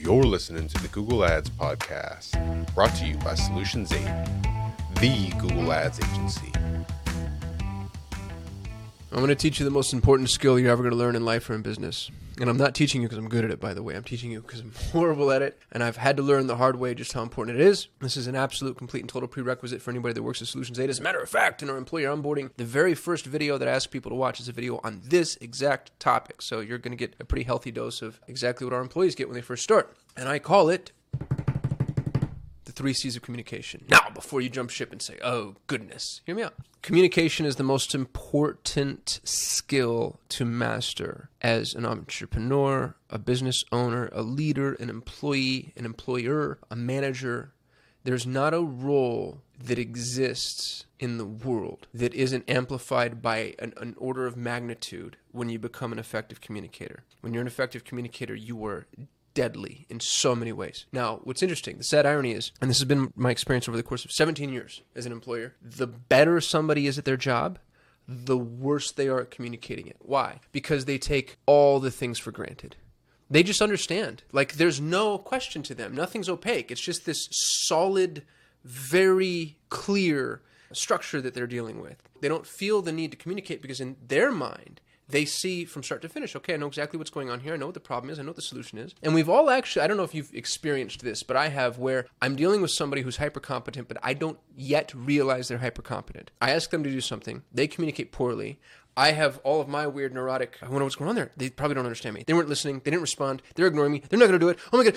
You're listening to the Google Ads Podcast, brought to you by Solutions 8, the Google Ads agency. I'm going to teach you the most important skill you're ever going to learn in life or in business. And I'm not teaching you because I'm good at it, by the way. I'm teaching you because I'm horrible at it. And I've had to learn the hard way just how important it is. This is an absolute, complete, and total prerequisite for anybody that works at Solutions 8. As a matter of fact, in our employer onboarding, the very first video that I ask people to watch is a video on this exact topic. So you're going to get a pretty healthy dose of exactly what our employees get when they first start. And I call it three C's of communication. Now, before you jump ship and say, oh, goodness, hear me out. Communication is the most important skill to master as an entrepreneur, a business owner, a leader, an employee, an employer, a manager. There's not a role that exists in the world that isn't amplified by an, an, order of magnitude when you become an effective communicator. When you're an effective communicator, you are deadly in so many ways. Now, what's interesting, the sad irony is, and this has been my experience over the course of 17 years as an employer, the better somebody is at their job, the worse they are at communicating it. Why? Because they take all the things for granted. They just understand. Like, there's no question to them. Nothing's opaque. It's just this solid, very clear structure that they're dealing with. They don't feel the need to communicate because, in their mind, they see from start to finish, okay, I know exactly what's going on here. I know what the problem is. I know what the solution is. And we've all actually, I don't know if you've experienced this, but I have where I'm dealing with somebody who's hyper competent, but I don't yet realize they're hyper competent. I ask them to do something, they communicate poorly. I have all of my weird neurotic. I wonder what's going on there. They probably don't understand me. They weren't listening. They didn't respond. They're ignoring me. They're not going to do it. Oh my god!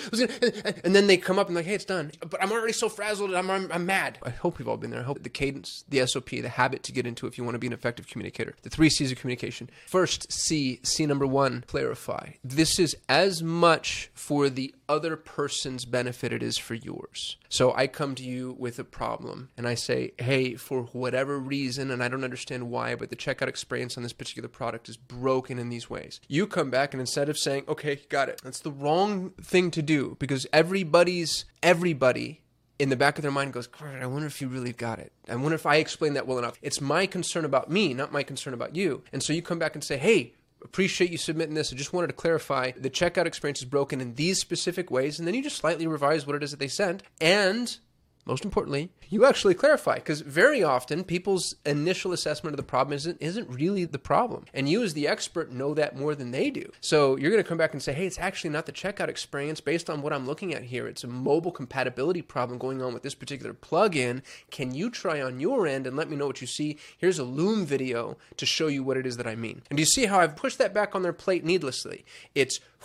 And then they come up and like, hey, it's done. But I'm already so frazzled. I'm, I'm I'm mad. I hope we've all been there. I hope the cadence, the SOP, the habit to get into if you want to be an effective communicator. The three C's of communication. First, C. C number one. Clarify. This is as much for the other person's benefit it is for yours. So I come to you with a problem and I say, hey, for whatever reason, and I don't understand why, but the checkout experience on this particular product is broken in these ways. You come back and instead of saying, okay, got it, that's the wrong thing to do because everybody's, everybody in the back of their mind goes, I wonder if you really got it. I wonder if I explained that well enough. It's my concern about me, not my concern about you. And so you come back and say, hey, appreciate you submitting this. I just wanted to clarify the checkout experience is broken in these specific ways, and then you just slightly revise what it is that they sent. And most importantly, you actually clarify because very often people's initial assessment of the problem isn't isn't really the problem, and you as the expert know that more than they do. So you're going to come back and say, "Hey, it's actually not the checkout experience based on what I'm looking at here. It's a mobile compatibility problem going on with this particular plugin. Can you try on your end and let me know what you see? Here's a Loom video to show you what it is that I mean." And do you see how I've pushed that back on their plate needlessly? It's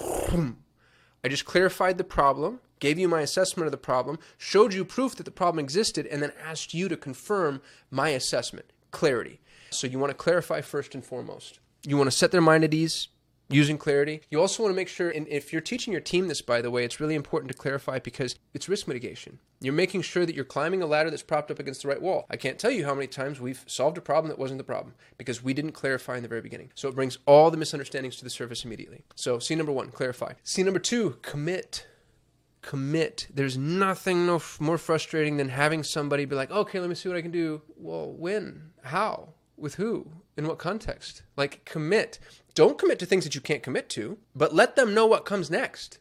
I just clarified the problem gave you my assessment of the problem, showed you proof that the problem existed, and then asked you to confirm my assessment. Clarity. So you want to clarify first and foremost. You want to set their mind at ease using clarity. You also want to make sure, and if you're teaching your team this, by the way, it's really important to clarify because it's risk mitigation. You're making sure that you're climbing a ladder that's propped up against the right wall. I can't tell you how many times we've solved a problem that wasn't the problem because we didn't clarify in the very beginning. So it brings all the misunderstandings to the surface immediately. So, C number one, clarify. C number two, commit commit. There's nothing no f- more frustrating than having somebody be like, okay, let me see what I can do. Well, when? How? With who? In what context? Like, commit. Don't commit to things that you can't commit to, but let them know what comes next.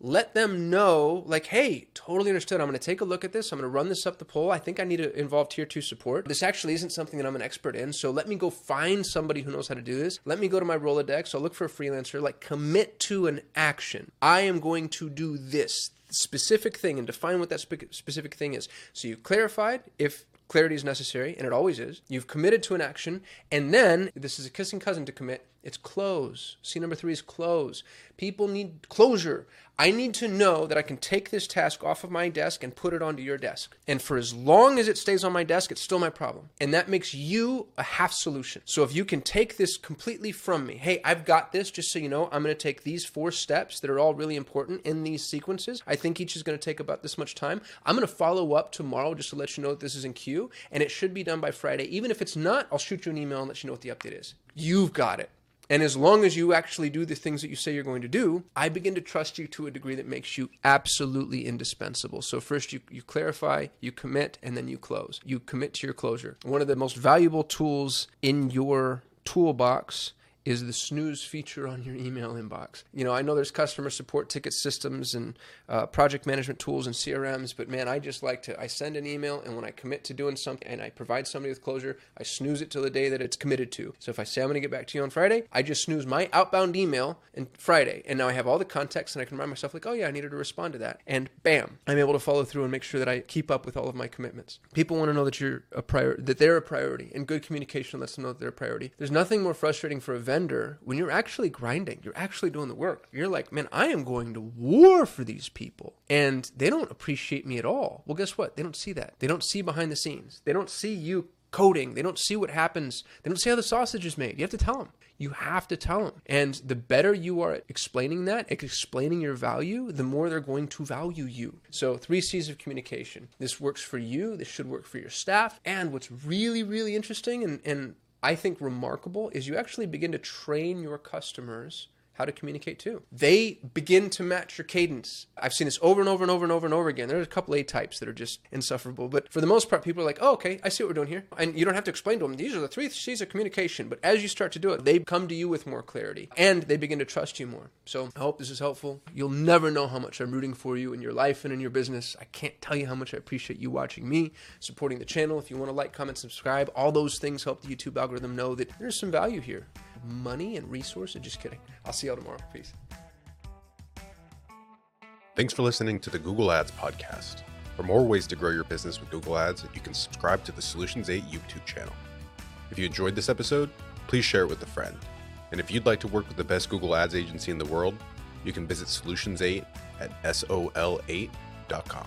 Let them know, like, hey, totally understood. I'm going to take a look at this. I'm going to run this up the pole. I think I need to involve tier two support. This actually isn't something that I'm an expert in. So let me go find somebody who knows how to do this. Let me go to my Rolodex. I'll look for a freelancer. Like, commit to an action. I am going to do this specific thing and define what that spe- specific thing is. So you've clarified if clarity is necessary, and it always is. You've committed to an action, and then this is a kissing cousin to commit. It's close. C number three is close. People need closure. I need to know that I can take this task off of my desk and put it onto your desk. And for as long as it stays on my desk, it's still my problem. And that makes you a half solution. So if you can take this completely from me, hey, I've got this, just so you know, I'm going to take these four steps that are all really important in these sequences. I think each is going to take about this much time. I'm going to follow up tomorrow just to let you know that this is in queue, and it should be done by Friday. Even if it's not, I'll shoot you an email and let you know what the update is. You've got it. And as long as you actually do the things that you say you're going to do, I begin to trust you to a degree that makes you absolutely indispensable. So first you, you clarify, you commit, and then you close. You commit to your closure. One of the most valuable tools in your toolbox is the snooze feature on your email inbox. You know, I know there's customer support ticket systems and uh, project management tools and CRMs, but man, I just like to, I send an email and when I commit to doing something and I provide somebody with closure, I snooze it till the day that it's committed to. So if I say I'm going to get back to you on Friday, I just snooze my outbound email and Friday. And now I have all the context and I can remind myself like, oh yeah, I needed to respond to that. And bam, I'm able to follow through and make sure that I keep up with all of my commitments. People want to know that you're a prior that they're a priority and good communication lets them know that they're a priority. There's nothing more frustrating for a vendor when you're actually grinding, you're actually doing the work. You're like, man, I am going to war for these people. And they don't appreciate me at all. Well, guess what? They don't see that. They don't see behind the scenes. They don't see you coding. They don't see what happens. They don't see how the sausage is made. You have to tell them. You have to tell them. And the better you are at explaining that, explaining your value, the more they're going to value you. So, three C's of communication. This works for you. This should work for your staff. And what's really, really interesting and, and I think remarkable is you actually begin to train your customers how to communicate too. They begin to match your cadence. I've seen this over and over and over and over and over again. There's a couple A types that are just insufferable, but for the most part, people are like, oh, okay, I see what we're doing here. And you don't have to explain to them, these are the three C's of communication. But as you start to do it, they come to you with more clarity and they begin to trust you more. So I hope this is helpful. You'll never know how much I'm rooting for you in your life and in your business. I can't tell you how much I appreciate you watching me, supporting the channel. If you want to like, comment, subscribe, all those things help the YouTube algorithm know that there's some value here money and resources. Just kidding. I'll see y'all tomorrow. Peace. Thanks for listening to the Google Ads podcast. For more ways to grow your business with Google Ads, you can subscribe to the Solutions 8 YouTube channel. If you enjoyed this episode, please share it with a friend. And if you'd like to work with the best Google Ads agency in the world, you can visit Solutions 8 at sol8.com.